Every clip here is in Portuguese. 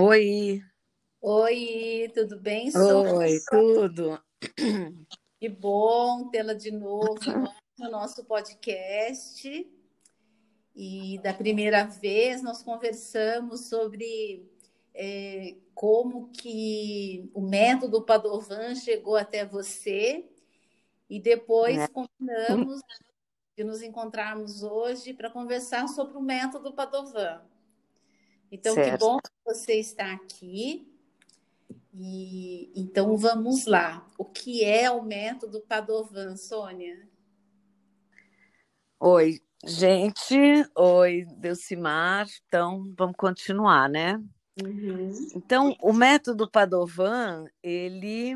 Oi, Oi, tudo bem, Sônia? oi, tudo. Que bom tê-la de novo no nosso podcast. E da primeira vez nós conversamos sobre é, como que o método Padovan chegou até você e depois É, combinamos de nos encontrarmos hoje para conversar sobre o método Padovan. Então, que certo. bom que você está aqui. E então vamos lá. O que é o método Padovan, Sônia? Oi, gente. Oi, Delcimar. Então, vamos continuar, né? Uhum. Então, o método Padovan, ele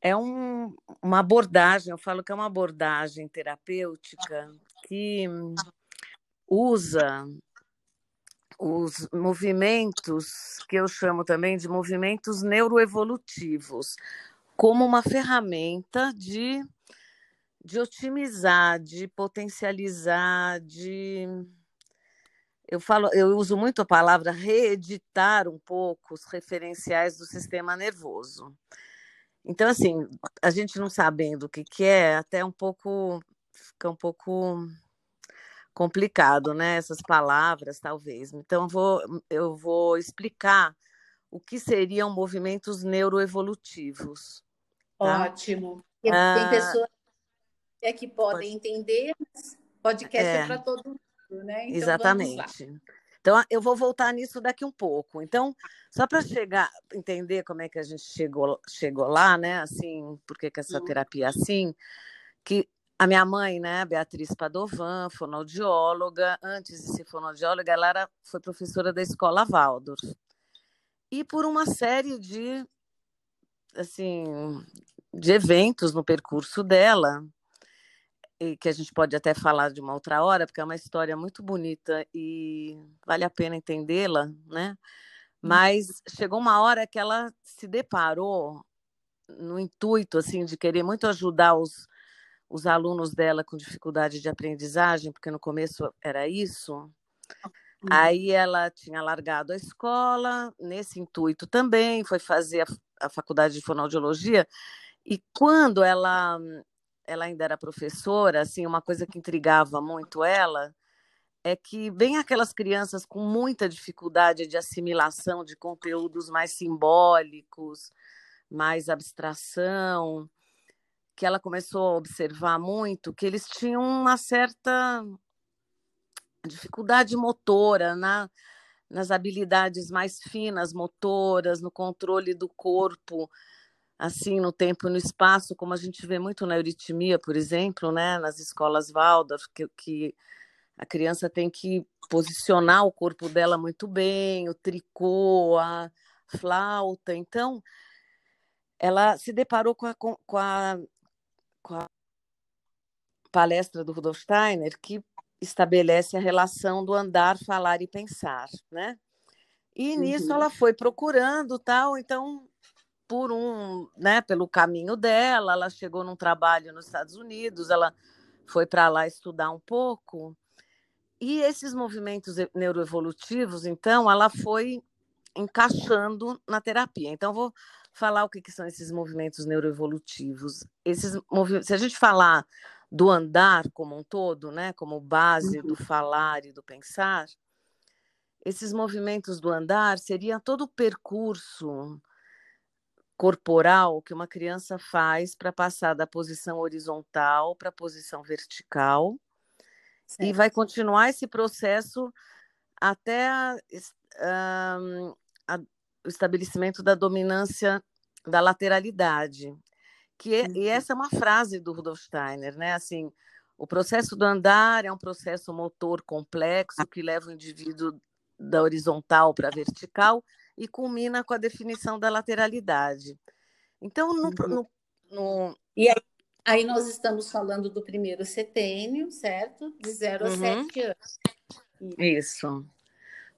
é um- uma abordagem, eu falo que é uma abordagem terapêutica que usa os movimentos que eu chamo também de movimentos neuroevolutivos como uma ferramenta de, de otimizar, de potencializar, de eu falo, eu uso muito a palavra reeditar um pouco os referenciais do sistema nervoso. Então, assim, a gente não sabendo o que, que é, até um pouco fica um pouco complicado, né? Essas palavras, talvez. Então, eu vou, eu vou explicar o que seriam movimentos neuroevolutivos, tá? Ótimo. Tem Ah, pessoas é que pode, podem entender, mas podcast é é, para todo mundo, né? Então exatamente. Então, eu vou voltar nisso daqui um pouco. Então, só para chegar, entender como é que a gente chegou, chegou lá, né? Assim, por que que essa Hum. terapia é assim? Que a minha mãe, né, Beatriz Padovan, fonoaudióloga, antes de ser fonoaudióloga, ela era, foi professora da escola Waldorf. E por uma série de, assim, de eventos no percurso dela, e que a gente pode até falar de uma outra hora, porque é uma história muito bonita e vale a pena entendê-la, né? Mas chegou uma hora que ela se deparou no intuito assim de querer muito ajudar os, os alunos dela com dificuldade de aprendizagem, porque no começo era isso. Uhum. Aí ela tinha largado a escola, nesse intuito também, foi fazer a, a faculdade de fonoaudiologia, e quando ela, ela ainda era professora, assim, uma coisa que intrigava muito ela é que bem aquelas crianças com muita dificuldade de assimilação de conteúdos mais simbólicos, mais abstração, que ela começou a observar muito que eles tinham uma certa dificuldade motora na, nas habilidades mais finas motoras, no controle do corpo, assim, no tempo e no espaço, como a gente vê muito na euritmia, por exemplo, né, nas escolas Waldorf, que, que a criança tem que posicionar o corpo dela muito bem, o tricô, a flauta. Então, ela se deparou com a, com a, com a palestra do Rudolf Steiner, que estabelece a relação do andar, falar e pensar, né? E nisso Uhum. ela foi procurando tal, então por um, né, pelo caminho dela, ela chegou num trabalho nos Estados Unidos, ela foi para lá estudar um pouco. E esses movimentos neuroevolutivos, então, ela foi encaixando na terapia. Então, vou falar o que, que são esses movimentos neuroevolutivos. Esses movimentos, se a gente falar do andar como um todo, né, como base Uhum. do falar e do pensar, esses movimentos do andar seria todo o percurso corporal que uma criança faz para passar da posição horizontal para a posição vertical e vai Certo. continuar esse processo até a, a- o estabelecimento da dominância da lateralidade. Que é- e Uhum. essa é uma frase do Rudolf Steiner, né? Assim, o processo do andar é um processo motor complexo que leva o indivíduo da horizontal para a vertical e culmina com a definição da lateralidade. Então, no, Uhum. no, no- E aí, aí nós estamos falando do primeiro setênio, certo? De 0 a Uhum, 7 anos. Isso.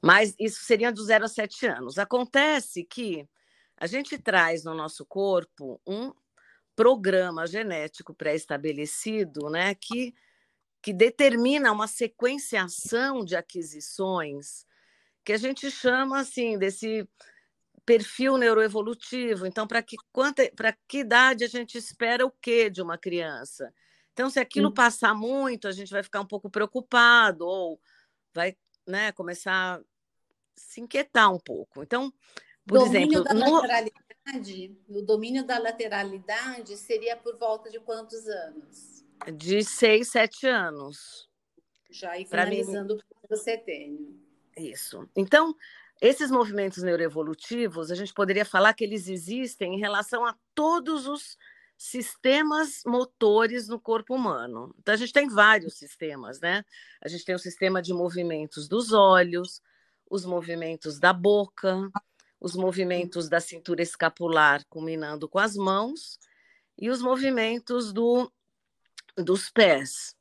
Mas isso seria do 0 a 7 anos. Acontece que a gente traz no nosso corpo um programa genético pré-estabelecido, né, que, que determina uma sequenciação de aquisições que a gente chama assim desse perfil neuroevolutivo. Então, para que para que idade a gente espera o quê de uma criança? Então, se aquilo hum. passar muito, a gente vai ficar um pouco preocupado ou vai, né, começar se inquietar um pouco. Então, por domínio exemplo, da no... lateralidade, o domínio da lateralidade seria por volta de quantos anos? De seis, sete anos. Já ir finalizando mim... o setênio. Isso. Então, esses movimentos neuroevolutivos, a gente poderia falar que eles existem em relação a todos os sistemas motores no corpo humano. Então, a gente tem vários sistemas, né? A gente tem o sistema de movimentos dos olhos, os movimentos da boca, os movimentos da cintura escapular, culminando com as mãos, e os movimentos do, dos pés.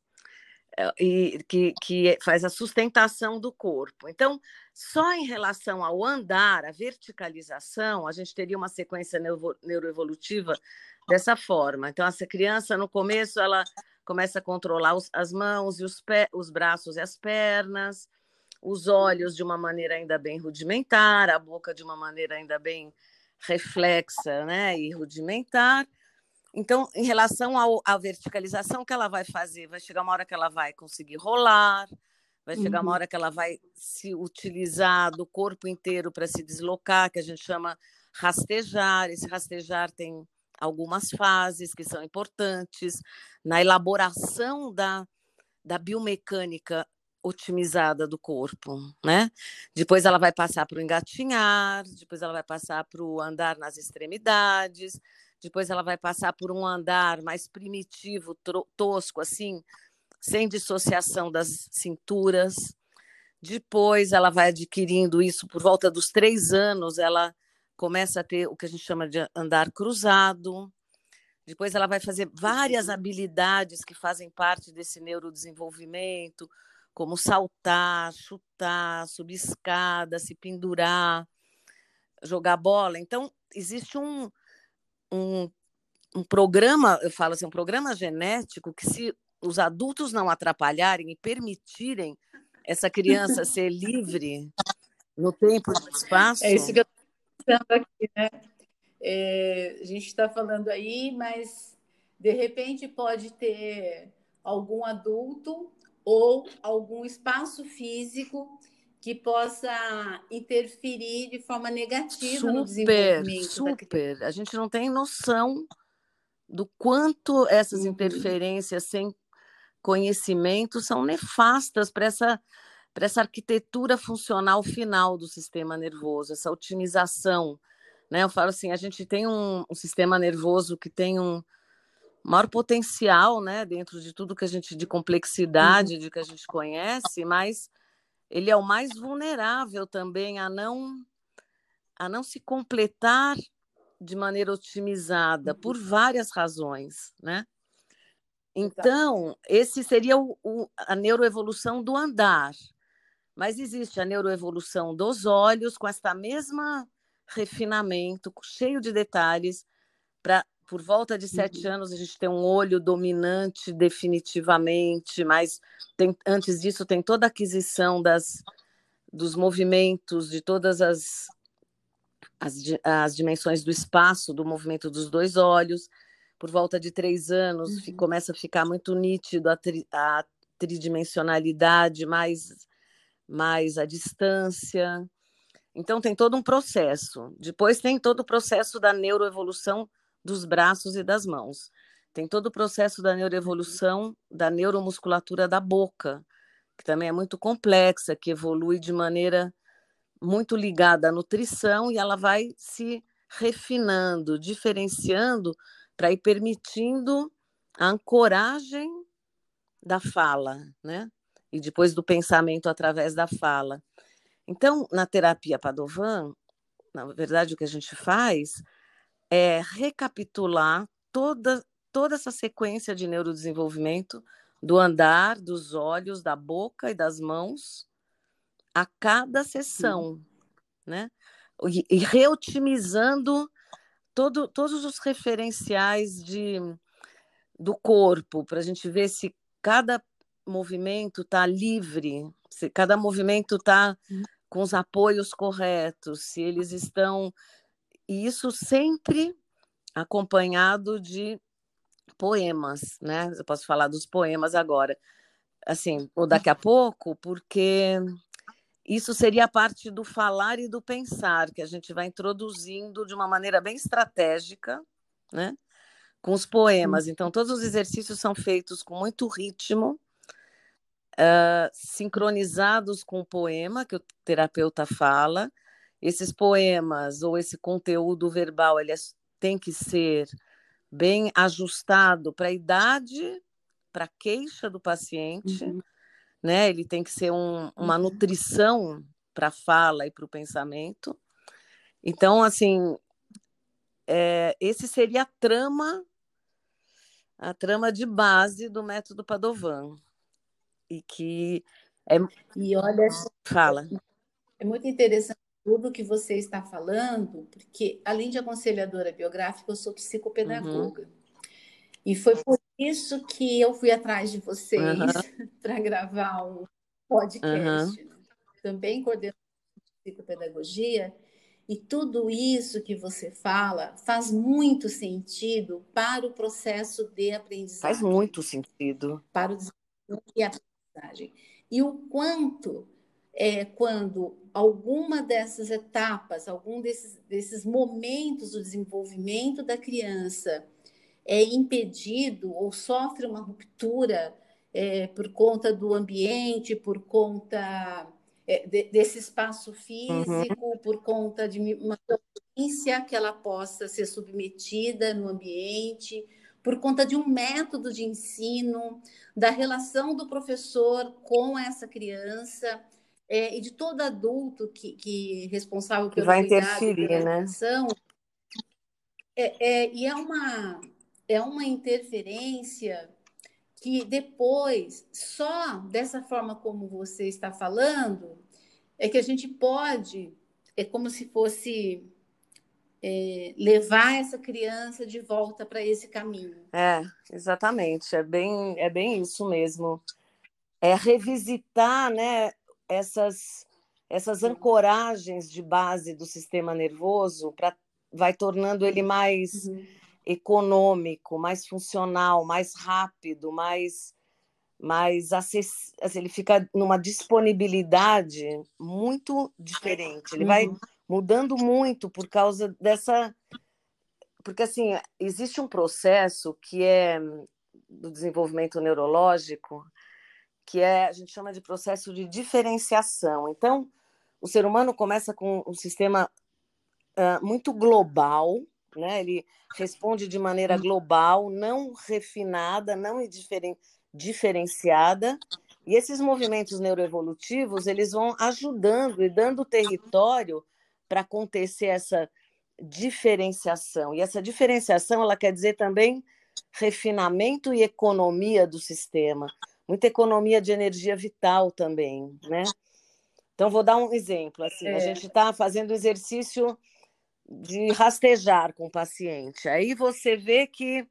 É, e que, que faz a sustentação do corpo. Então, só em relação ao andar, a verticalização, a gente teria uma sequência neuro, neuroevolutiva dessa forma. Então, essa criança, no começo, ela começa a controlar os, as mãos e os, pé, os braços e as pernas, os olhos de uma maneira ainda bem rudimentar, a boca de uma maneira ainda bem reflexa né, e rudimentar, então, em relação ao, à verticalização que ela vai fazer, vai chegar uma hora que ela vai conseguir rolar, vai chegar uhum. uma hora que ela vai se utilizar do corpo inteiro para se deslocar, que a gente chama rastejar. Esse rastejar tem algumas fases que são importantes na elaboração da, da biomecânica otimizada do corpo, né? Depois ela vai passar para o engatinhar, depois ela vai passar para o andar nas extremidades, depois ela vai passar por um andar mais primitivo, tosco, assim, sem dissociação das cinturas. Depois ela vai adquirindo isso por volta dos três anos, ela começa a ter o que a gente chama de andar cruzado. Depois ela vai fazer várias habilidades que fazem parte desse neurodesenvolvimento, como saltar, chutar, subir escada, se pendurar, jogar bola. Então, existe um, um, um programa, eu falo assim, um programa genético que se os adultos não atrapalharem e permitirem essa criança ser livre no tempo e no espaço. É isso que eu estou pensando aqui, né? É, a gente está falando aí, mas de repente pode ter algum adulto ou algum espaço físico que possa interferir de forma negativa super, no desenvolvimento. Super, A gente não tem noção do quanto essas uhum. interferências sem conhecimento são nefastas para essa para essa arquitetura funcional final do sistema nervoso, essa otimização, né? Eu falo assim, a gente tem um, um sistema nervoso que tem um maior potencial, né, dentro de tudo que a gente de complexidade, uhum. de que a gente conhece, mas ele é o mais vulnerável também a não a não se completar de maneira otimizada por uhum. várias razões, né? Então, esse seria o, o, a neuroevolução do andar. Mas existe a neuroevolução dos olhos com esta mesma refinamento, cheio de detalhes, para por volta de sete uhum. anos a gente tem um olho dominante definitivamente, mas tem, antes disso tem toda a aquisição das, dos movimentos, de todas as, as, as dimensões do espaço, do movimento dos dois olhos. Por volta de três anos uhum. começa a ficar muito nítido a, tri, a tridimensionalidade, mais, mais a distância. Então tem todo um processo. Depois tem todo o processo da neuroevolução dos braços e das mãos. Tem todo o processo da neuroevolução da neuromusculatura da boca, que também é muito complexa, que evolui de maneira muito ligada à nutrição e ela vai se refinando, diferenciando para ir permitindo a ancoragem da fala, né? E depois do pensamento através da fala. Então, na terapia Padovan, na verdade, o que a gente faz é recapitular toda, toda essa sequência de neurodesenvolvimento do andar, dos olhos, da boca e das mãos a cada sessão, Sim. né? E, e reotimizando todo, todos os referenciais de, do corpo, para a gente ver se cada movimento está livre, se cada movimento está com os apoios corretos, se eles estão. E isso sempre acompanhado de poemas, né? Eu posso falar dos poemas agora, assim, ou daqui a pouco, porque isso seria parte do falar e do pensar, que a gente vai introduzindo de uma maneira bem estratégica, né? Com os poemas. Então, todos os exercícios são feitos com muito ritmo, uh, sincronizados com o poema que o terapeuta fala. Esses poemas ou esse conteúdo verbal, ele é, tem que ser bem ajustado para a idade, para a queixa do paciente. Uhum né? Ele tem que ser um, uma uhum. nutrição para a fala e para o pensamento. Então, assim, é, esse seria a trama, a trama de base do método Padovan. E que é... E olha, fala. É muito interessante tudo que você está falando, porque além de aconselhadora biográfica, eu sou psicopedagoga. Uhum. E foi por isso que eu fui atrás de vocês uhum. para gravar um podcast. Uhum. Também coordenando psicopedagogia. E tudo isso que você fala faz muito sentido para o processo de aprendizagem. Faz muito sentido. Para o desenvolvimento e aprendizagem. E o quanto é quando alguma dessas etapas, algum desses, desses momentos do desenvolvimento da criança é impedido ou sofre uma ruptura é, por conta do ambiente, por conta é, de, desse espaço físico, uhum. por conta de uma violência que ela possa ser submetida no ambiente, por conta de um método de ensino, da relação do professor com essa criança. É, e de todo adulto que, que responsável pelo vai interferir, né? É, é, e é uma é uma interferência que depois, só dessa forma como você está falando, é que a gente pode, é como se fosse é, levar essa criança de volta para esse caminho. É, exatamente, é bem, é bem isso mesmo. É revisitar, né, essas essas ancoragens de base do sistema nervoso para vai tornando ele mais uhum econômico, mais funcional, mais rápido, mais mais acess... assim, ele fica numa disponibilidade muito diferente. Ele uhum. vai mudando muito por causa dessa porque assim, existe um processo que é do desenvolvimento neurológico, que é a gente chama de processo de diferenciação. Então, o ser humano começa com um sistema uh, muito global, né? Ele responde de maneira global, não refinada, não diferenciada. E esses movimentos neuroevolutivos, eles vão ajudando e dando território para acontecer essa diferenciação. E essa diferenciação, ela quer dizer também refinamento e economia do sistema, muita economia de energia vital também, né? Então vou dar um exemplo. Assim, é. a gente está fazendo exercício de rastejar com o paciente. Aí você vê que,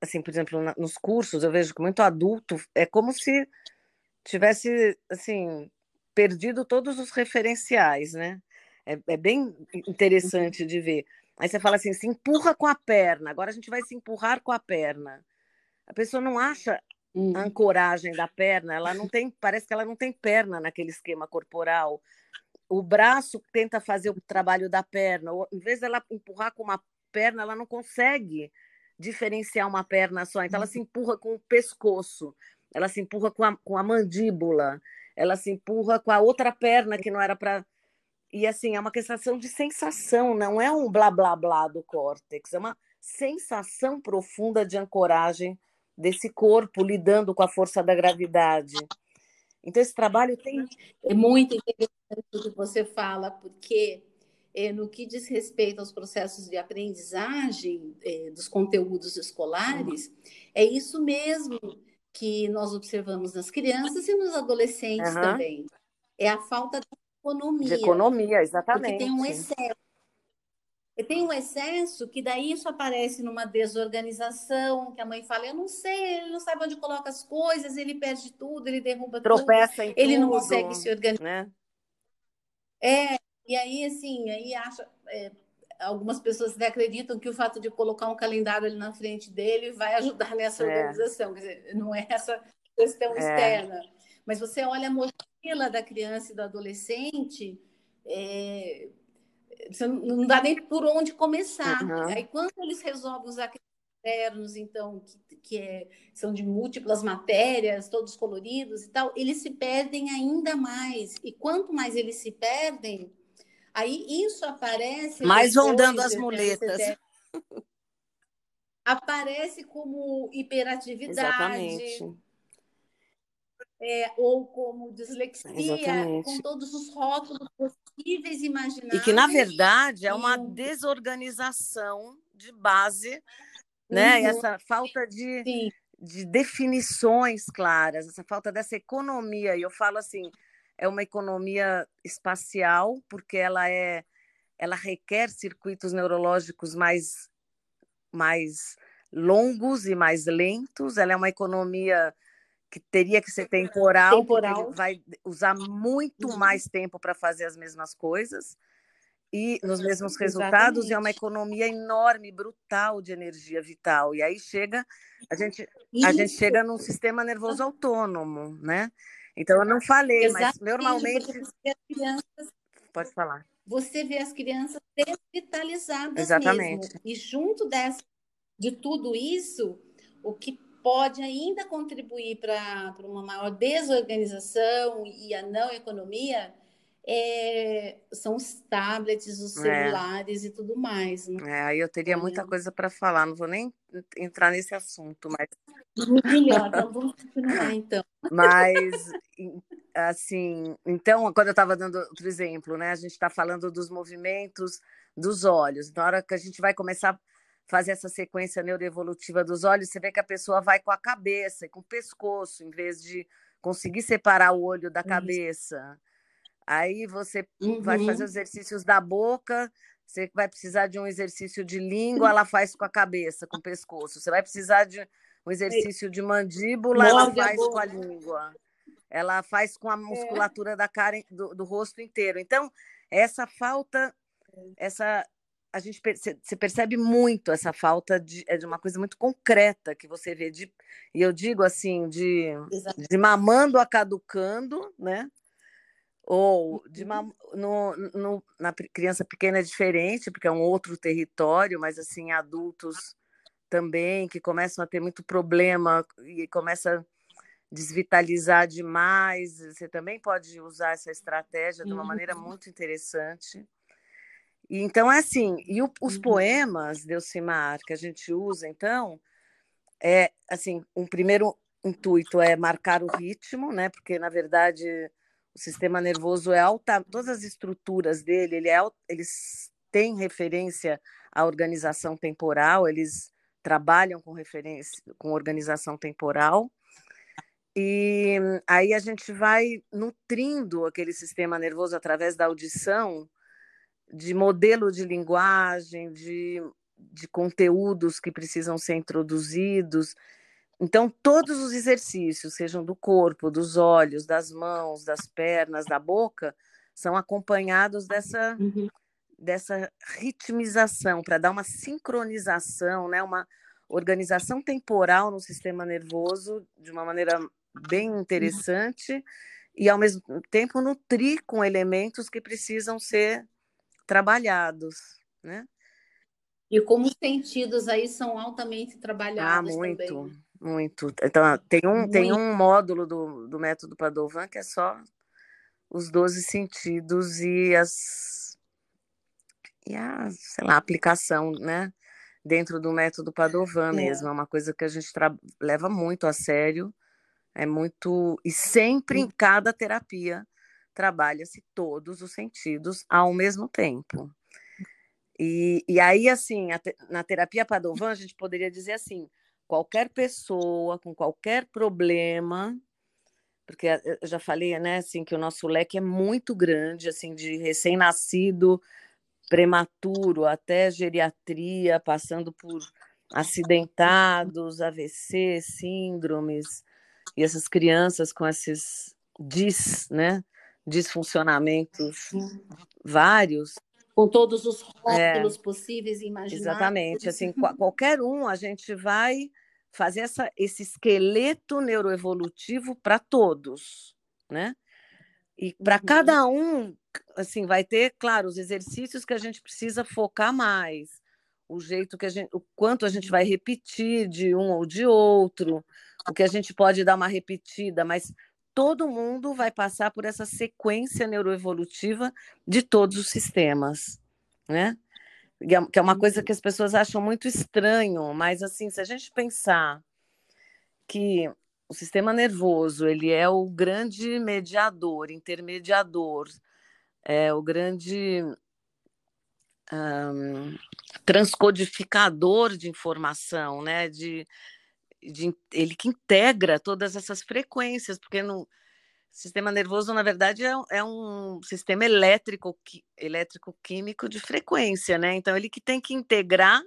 assim, por exemplo, nos cursos eu vejo que muito adulto é como se tivesse, assim, perdido todos os referenciais, né? É, é bem interessante de ver. Aí você fala assim, se empurra com a perna, agora a gente vai se empurrar com a perna. A pessoa não acha a uhum. ancoragem da perna, ela não tem, parece que ela não tem perna naquele esquema corporal o braço tenta fazer o trabalho da perna, em vez dela empurrar com uma perna, ela não consegue diferenciar uma perna só, então ela se empurra com o pescoço, ela se empurra com a, com a mandíbula, ela se empurra com a outra perna que não era para. E assim, é uma questão de sensação, não é um blá blá blá do córtex, é uma sensação profunda de ancoragem desse corpo lidando com a força da gravidade. Então, esse trabalho tem. É muito interessante o que você fala, porque é, no que diz respeito aos processos de aprendizagem é, dos conteúdos escolares, é isso mesmo que nós observamos nas crianças e nos adolescentes uhum. também. É a falta de economia. De economia, exatamente. Porque tem um excesso tem um excesso que daí isso aparece numa desorganização, que a mãe fala, eu não sei, ele não sabe onde coloca as coisas, ele perde tudo, ele derruba Tropeça tudo, ele tudo, não consegue se organizar. Né? É, e aí, assim, aí acha. É, algumas pessoas até acreditam que o fato de colocar um calendário ali na frente dele vai ajudar nessa é. organização. Quer dizer, não é essa questão é. externa. Mas você olha a mochila da criança e do adolescente, é, você não dá nem por onde começar. Uhum. Aí, quando eles resolvem usar externos, então, que, que é, são de múltiplas matérias, todos coloridos e tal, eles se perdem ainda mais. E quanto mais eles se perdem, aí isso aparece. Mais vão dando as muletas. Aparece como hiperatividade. Exatamente. É, ou como dislexia, Exatamente. com todos os rótulos possíveis e imagináveis. E que, na verdade, é uma desorganização de base né? Uhum. essa falta de, de definições claras, essa falta dessa economia. E eu falo assim, é uma economia espacial, porque ela é ela requer circuitos neurológicos mais mais longos e mais lentos. Ela é uma economia que teria que ser temporal, temporal. vai usar muito uhum. mais tempo para fazer as mesmas coisas e nos mesmos resultados Exatamente. é uma economia enorme, brutal de energia vital. E aí chega a gente Isso. a gente chega num sistema nervoso autônomo, né? Então eu não falei, Exatamente, mas normalmente crianças... pode falar. Você vê as crianças desvitalizadas Exatamente. mesmo. E junto dessa de tudo isso, o que pode ainda contribuir para uma maior desorganização e a não economia é, são os tablets, os é. celulares é. e tudo mais. Né? É, aí eu teria muita coisa para falar, não vou nem entrar nesse assunto, mas. Melhor, então vamos continuar então. Mas, assim, então, quando eu estava dando outro exemplo, né, a gente está falando dos movimentos dos olhos. Na hora que a gente vai começar fazer essa sequência neuroevolutiva dos olhos, você vê que a pessoa vai com a cabeça e com o pescoço, em vez de conseguir separar o olho da cabeça. Aí você uhum. vai fazer os exercícios da boca, você vai precisar de um exercício de língua, ela faz com a cabeça, com o pescoço. Você vai precisar de um exercício de mandíbula, ela faz a com a língua. Ela faz com a é. musculatura é. da cara do, do, rosto inteiro. Então, essa falta, essa a gente você percebe muito essa falta de, é de uma coisa muito concreta que você vê de e eu digo assim de, de mamando a caducando, né? Ou de uhum. no, no, na criança pequena é diferente, porque é um outro território, mas assim, adultos também que começam a ter muito problema e começa a desvitalizar demais. Você também pode usar essa estratégia de uma maneira muito interessante. E, então, é assim, e o, os uhum. poemas, Delcimar, que a gente usa, então, é assim, um primeiro intuito é marcar o ritmo, né? Porque, na verdade, o sistema nervoso é alta, todas as estruturas dele, ele é, eles têm referência à organização temporal, eles trabalham com referência com organização temporal. E aí a gente vai nutrindo aquele sistema nervoso através da audição de modelo de linguagem, de, de conteúdos que precisam ser introduzidos, então, todos os exercícios, sejam do corpo, dos olhos, das mãos, das pernas, da boca, são acompanhados dessa, uhum. dessa ritmização, para dar uma sincronização, né? uma organização temporal no sistema nervoso de uma maneira bem interessante e, ao mesmo tempo, nutrir com elementos que precisam ser trabalhados. Né? E como os sentidos aí são altamente trabalhados ah, muito. também. Muito. Então, tem um, tem um módulo do, do método Padovan que é só os 12 sentidos e as e a, sei lá, aplicação, né? Dentro do método Padovan é. mesmo. É uma coisa que a gente leva muito a sério. É muito. E sempre em cada terapia trabalha-se todos os sentidos ao mesmo tempo. E, e aí, assim, na terapia Padovan, a gente poderia dizer assim: qualquer pessoa com qualquer problema, porque eu já falei, né, assim, que o nosso leque é muito grande, assim, de recém-nascido, prematuro, até geriatria, passando por acidentados, AVC, síndromes, e essas crianças com esses DIS, né, disfuncionamentos vários. Com todos os rótulos é, possíveis e imagináveis. Exatamente. Assim, qualquer um, a gente vai fazer essa, esse esqueleto neuroevolutivo para todos, né? E para uhum. cada um, assim, vai ter, claro, os exercícios que a gente precisa focar mais, o jeito que a gente, o quanto a gente vai repetir de um ou de outro, o que a gente pode dar uma repetida, mas todo mundo vai passar por essa sequência neuroevolutiva de todos os sistemas, né? Que é uma coisa uhum. que as pessoas acham muito estranho, mas assim, se a gente pensar que o sistema nervoso ele é o grande mediador, intermediador, é o grande um, transcodificador de informação, né? De, de, ele que integra todas essas frequências, porque no sistema nervoso, na verdade, é, é um sistema elétrico, elétrico químico de frequência, né? Então ele que tem que integrar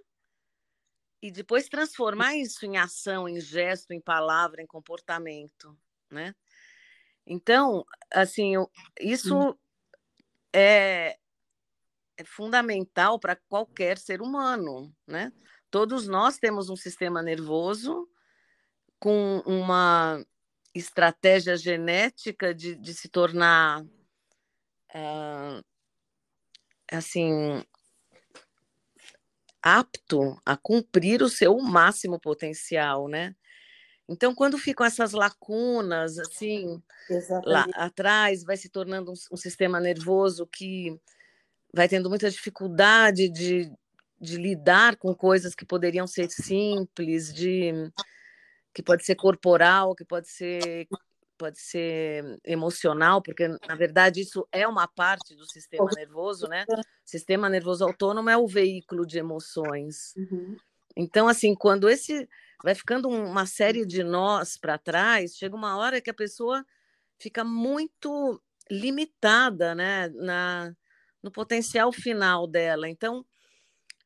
e depois transformar isso em ação, em gesto, em palavra, em comportamento, né? Então, assim, isso é, é fundamental para qualquer ser humano, né? Todos nós temos um sistema nervoso com uma estratégia genética de, de se tornar uh, assim apto a cumprir o seu máximo potencial, né? Então, quando ficam essas lacunas, assim, Exatamente. lá atrás, vai se tornando um, um, sistema nervoso que vai tendo muita dificuldade de, de lidar com coisas que poderiam ser simples, de que pode ser corporal, que pode ser pode ser emocional, porque na verdade isso é uma parte do sistema nervoso, né? O sistema nervoso autônomo é o veículo de emoções. Uhum. Então, assim, quando esse vai ficando uma série de nós para trás, chega uma hora que a pessoa fica muito limitada, né, na no potencial final dela. Então,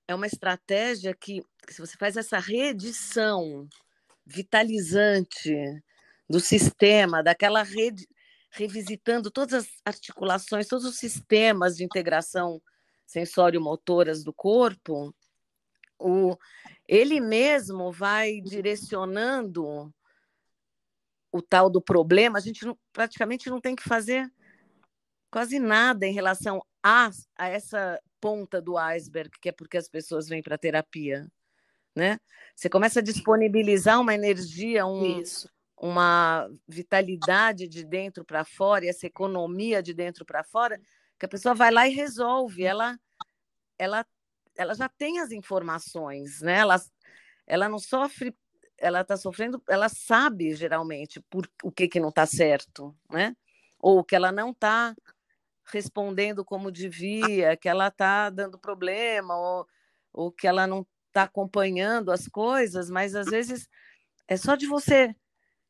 é uma estratégia que, se você faz essa reedição vitalizante do sistema, daquela rede, revisitando todas as articulações, todos os sistemas de integração sensório-motoras do corpo, o, ele mesmo vai direcionando o tal do problema. A gente não, praticamente não tem que fazer quase nada em relação a, a essa ponta do iceberg, que é porque as pessoas vêm para terapia. Né? Você começa a disponibilizar uma energia, um, uma vitalidade de dentro para fora e essa economia de dentro para fora, que a pessoa vai lá e resolve. Ela, ela, ela já tem as informações, né? Ela, ela não sofre, ela está sofrendo, ela sabe geralmente por o que que não está certo, né? Ou que ela não está respondendo como devia, que ela está dando problema, ou, ou que ela não está acompanhando as coisas, mas às vezes é só de você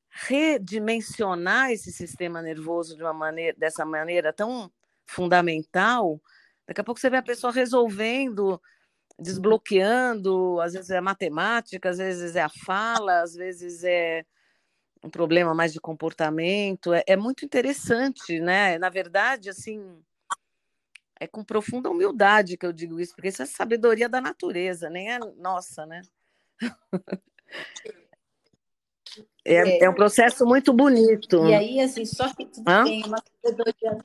redimensionar esse sistema nervoso de uma maneira, dessa maneira tão fundamental, daqui a pouco você vê a pessoa resolvendo, desbloqueando, às vezes é matemática, às vezes é a fala, às vezes é um problema mais de comportamento. É, é muito interessante, né? Na verdade, assim, é com profunda humildade que eu digo isso, porque isso é sabedoria da natureza, nem é nossa, né? É, é, é um processo muito bonito. E aí, assim, só que tudo tem uma sabedoria,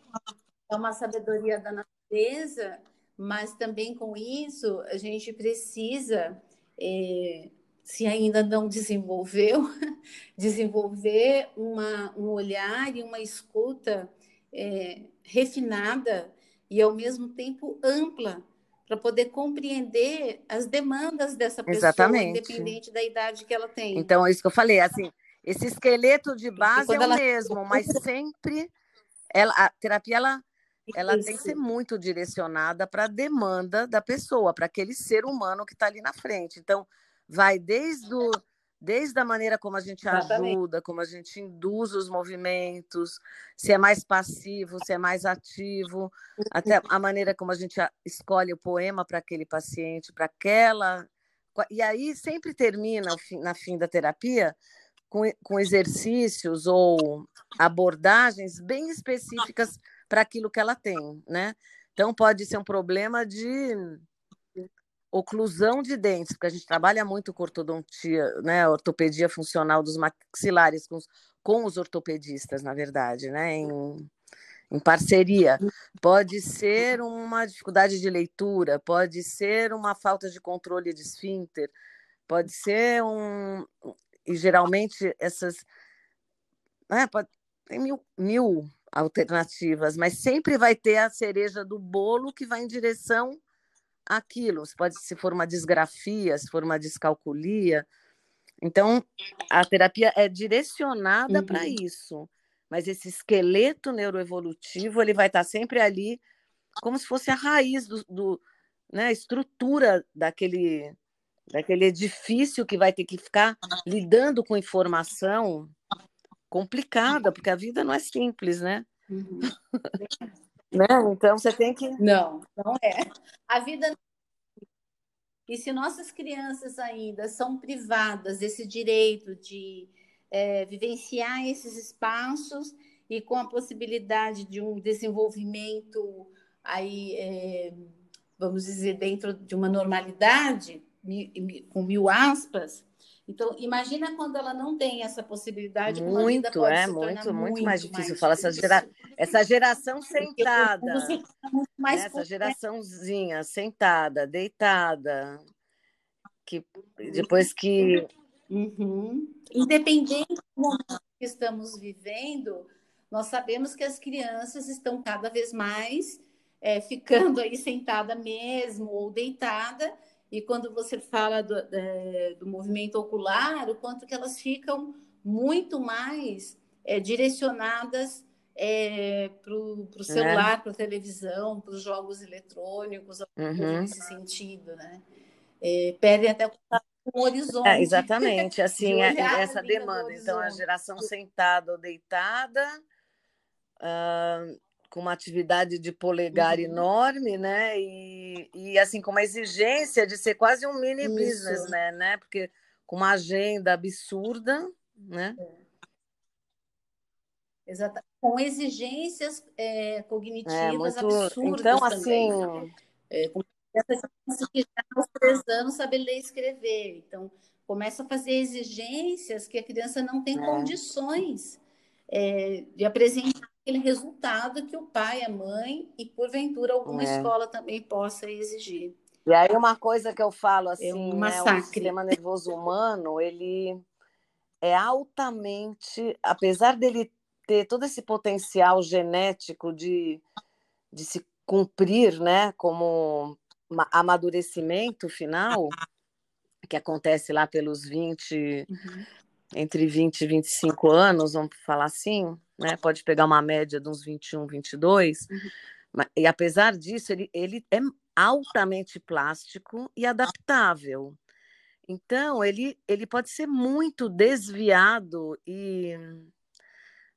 é uma sabedoria da natureza, mas também com isso a gente precisa, é, se ainda não desenvolveu, desenvolver uma, um olhar e uma escuta é, refinada e ao mesmo tempo ampla para poder compreender as demandas dessa pessoa, Exatamente. independente da idade que ela tem. Então, é isso que eu falei, assim, esse esqueleto de base é o ela... mesmo, mas sempre ela, a terapia ela, ela tem que ser muito direcionada para a demanda da pessoa, para aquele ser humano que está ali na frente. Então, vai desde, o, desde a maneira como a gente Exatamente. ajuda, como a gente induz os movimentos, se é mais passivo, se é mais ativo, até a maneira como a gente escolhe o poema para aquele paciente, para aquela. E aí sempre termina, na fim da terapia, com, com exercícios ou abordagens bem específicas para aquilo que ela tem, né? Então, pode ser um problema de oclusão de dentes, porque a gente trabalha muito com ortodontia, né, ortopedia funcional dos maxilares com os, com os ortopedistas, na verdade, né, em, em parceria. Pode ser uma dificuldade de leitura, pode ser uma falta de controle de esfíncter, pode ser um. E geralmente essas. Né, pode, tem mil, mil alternativas, mas sempre vai ter a cereja do bolo que vai em direção àquilo. Se pode se for uma disgrafia, se for uma descalculia. Então, a terapia é direcionada uhum. para isso. Mas esse esqueleto neuroevolutivo, ele vai estar sempre ali como se fosse a raiz do, do né, a estrutura daquele daquele edifício que vai ter que ficar lidando com informação complicada, porque a vida não é simples, né? Uhum. né? Então você tem que. Não, não é. A vida. E se nossas crianças ainda são privadas desse direito de é, vivenciar esses espaços e com a possibilidade de um desenvolvimento aí, é, vamos dizer, dentro de uma normalidade, com mil aspas, então, imagina quando ela não tem essa possibilidade. Muito, é, muito, muito, muito, mais difícil. Mais Fala essa, gera, essa geração sentada. Né, essa geraçãozinha sentada, deitada. Que, depois que. Uhum. Independente do momento que estamos vivendo, nós sabemos que as crianças estão cada vez mais é, ficando aí sentada mesmo ou deitada e quando você fala do, é, do movimento ocular, o quanto que elas ficam muito mais é, direcionadas é, para o é. celular, para a televisão, para os jogos eletrônicos, uhum. nesse sentido, né? É, perdem até o com o horizonte. É, exatamente, assim, é, essa demanda. Então, a geração sentada ou deitada, uh, com uma atividade de polegar uhum. enorme, né? E, e assim com uma exigência de ser quase um mini Isso. businessman, né? Porque com uma agenda absurda, né? É. Exatamente. Com exigências é, cognitivas é, muito... absurdas então, também. assim, é, que já aos três anos saber ler e escrever. Então, começa a fazer exigências que a criança não tem é. condições é, de apresentar aquele resultado que o pai, a mãe e, porventura, alguma é. escola também possa exigir. E aí uma coisa que eu falo assim, é um né, o sistema nervoso humano, ele é altamente, apesar dele ter todo esse potencial genético de, de se cumprir, né, como amadurecimento final, que acontece lá pelos 20, uhum. entre 20 e 25 anos, vamos falar assim, né? Pode pegar uma média de uns 21, 22. Uhum. E apesar disso, ele, ele é altamente plástico e adaptável. Então, ele, ele pode ser muito desviado e,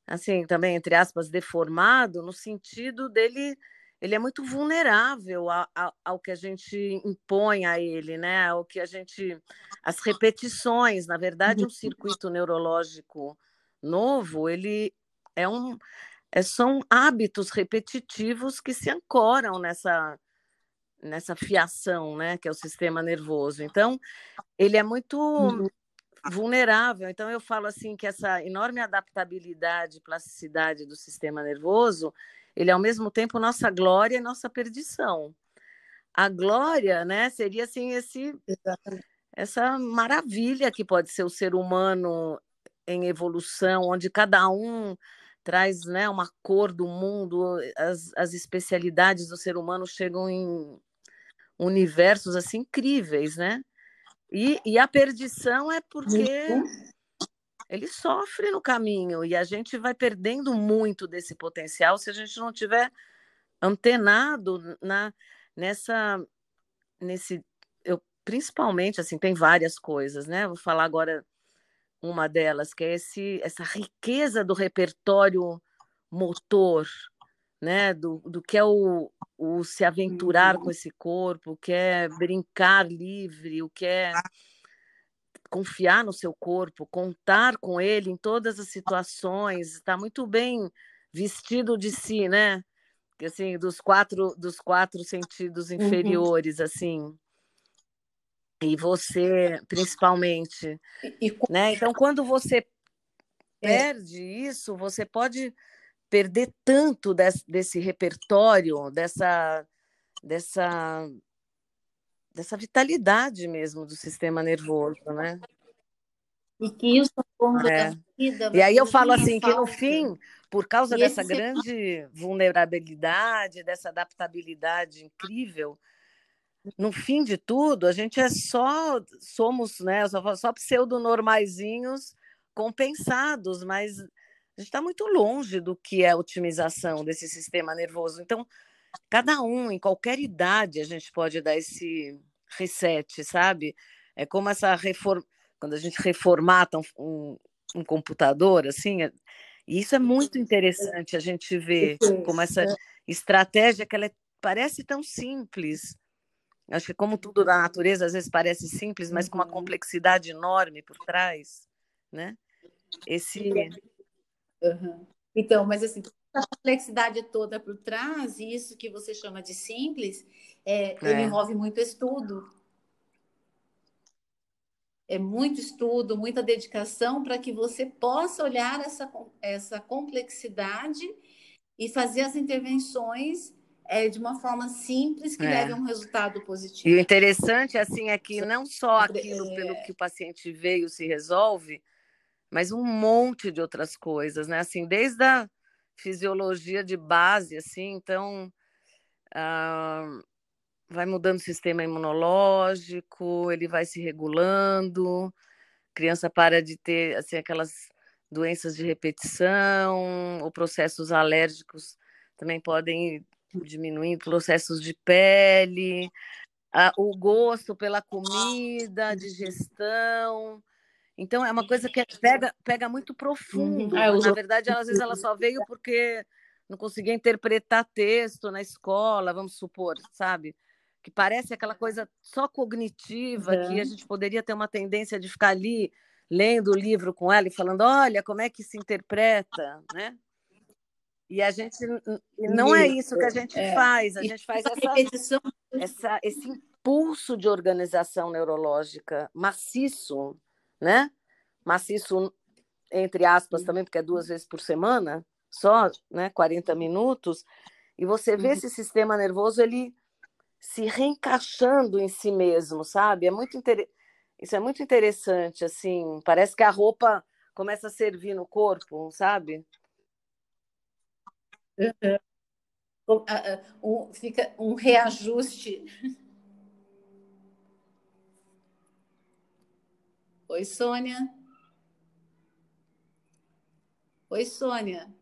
assim, também, entre aspas, deformado, no sentido dele, ele é muito vulnerável a, a, ao que a gente impõe a ele, né? Ao que a gente, as repetições, na verdade, um circuito neurológico novo, ele, é um, é, são hábitos repetitivos que se ancoram nessa, nessa fiação, né, que é o sistema nervoso. Então, ele é muito uhum. Vulnerável. Então, eu falo assim que essa enorme adaptabilidade, plasticidade do sistema nervoso, ele é ao mesmo tempo nossa glória e nossa perdição. A glória, né, seria assim esse essa maravilha que pode ser o ser humano em evolução, onde cada um traz né, uma cor do mundo, as, as especialidades do ser humano chegam em universos assim incríveis, né? E, e a perdição é porque uhum. ele sofre no caminho e a gente vai perdendo muito desse potencial se a gente não tiver antenado na nessa nesse eu principalmente assim tem várias coisas, né? Vou falar agora uma delas, que é esse, essa riqueza do repertório motor, né? do, do que é o, o se aventurar uhum. com esse corpo, o que é brincar livre, o que é confiar no seu corpo, contar com ele em todas as situações, está muito bem vestido de si, né? Assim, dos quatro, dos quatro sentidos uhum. inferiores, uhum. assim. E você, principalmente, e, e... né? Então, quando você é. perde isso, você pode perder tanto desse, desse repertório, dessa, dessa dessa vitalidade mesmo do sistema nervoso, né? E que isso é. da vida. E aí eu falo assim que no fim, por causa e dessa grande vulnerabilidade, dessa adaptabilidade incrível, no fim de tudo, a gente é só somos, né, só, só pseudo-normaizinhos compensados, mas a gente está muito longe do que é a otimização desse sistema nervoso. Então, cada um, em qualquer idade, a gente pode dar esse reset, sabe? É como essa reforma, quando a gente reformata um, um, computador, assim, é... e isso é muito interessante a gente ver como essa é. estratégia que ela é, parece tão simples. Acho que como tudo da natureza às vezes parece simples, mas com uma uhum. complexidade enorme por trás, né? Esse uhum. Então, mas assim, a complexidade toda por trás, e isso que você chama de simples, é, é. ele envolve muito estudo. É muito estudo, muita dedicação para que você possa olhar essa, essa complexidade e fazer as intervenções é, de uma forma simples que é. leve a um resultado positivo. E o interessante assim é que não só aquilo pelo que o paciente veio se resolve, mas um monte de outras coisas, né? Assim, desde a fisiologia de base, assim, então ah, vai mudando o sistema imunológico, ele vai se regulando, criança para de ter assim aquelas doenças de repetição, ou processos alérgicos também podem diminuir, processos de pele, o gosto pela comida, digestão. Então é uma coisa que pega, pega muito profundo. Uhum. Ah, na verdade, ela, às vezes ela só veio porque não conseguia interpretar texto na escola, vamos supor, sabe? Que parece aquela coisa só cognitiva uhum. que a gente poderia ter uma tendência de ficar ali lendo o livro com ela e falando, olha, como é que se interpreta, né? E a gente não é isso que a gente é. faz, a gente faz essa, essa, esse impulso de organização neurológica maciço né? Maciço, entre aspas, também, porque é duas vezes por semana, só, né? 40 minutos. E você vê uhum. esse sistema nervoso, ele se reencaixando em si mesmo, sabe? É muito inter... Isso é muito interessante, assim. Parece que a roupa começa a servir no corpo, sabe? Uhum. Um, fica um reajuste Oi, Sônia. Oi, Sônia.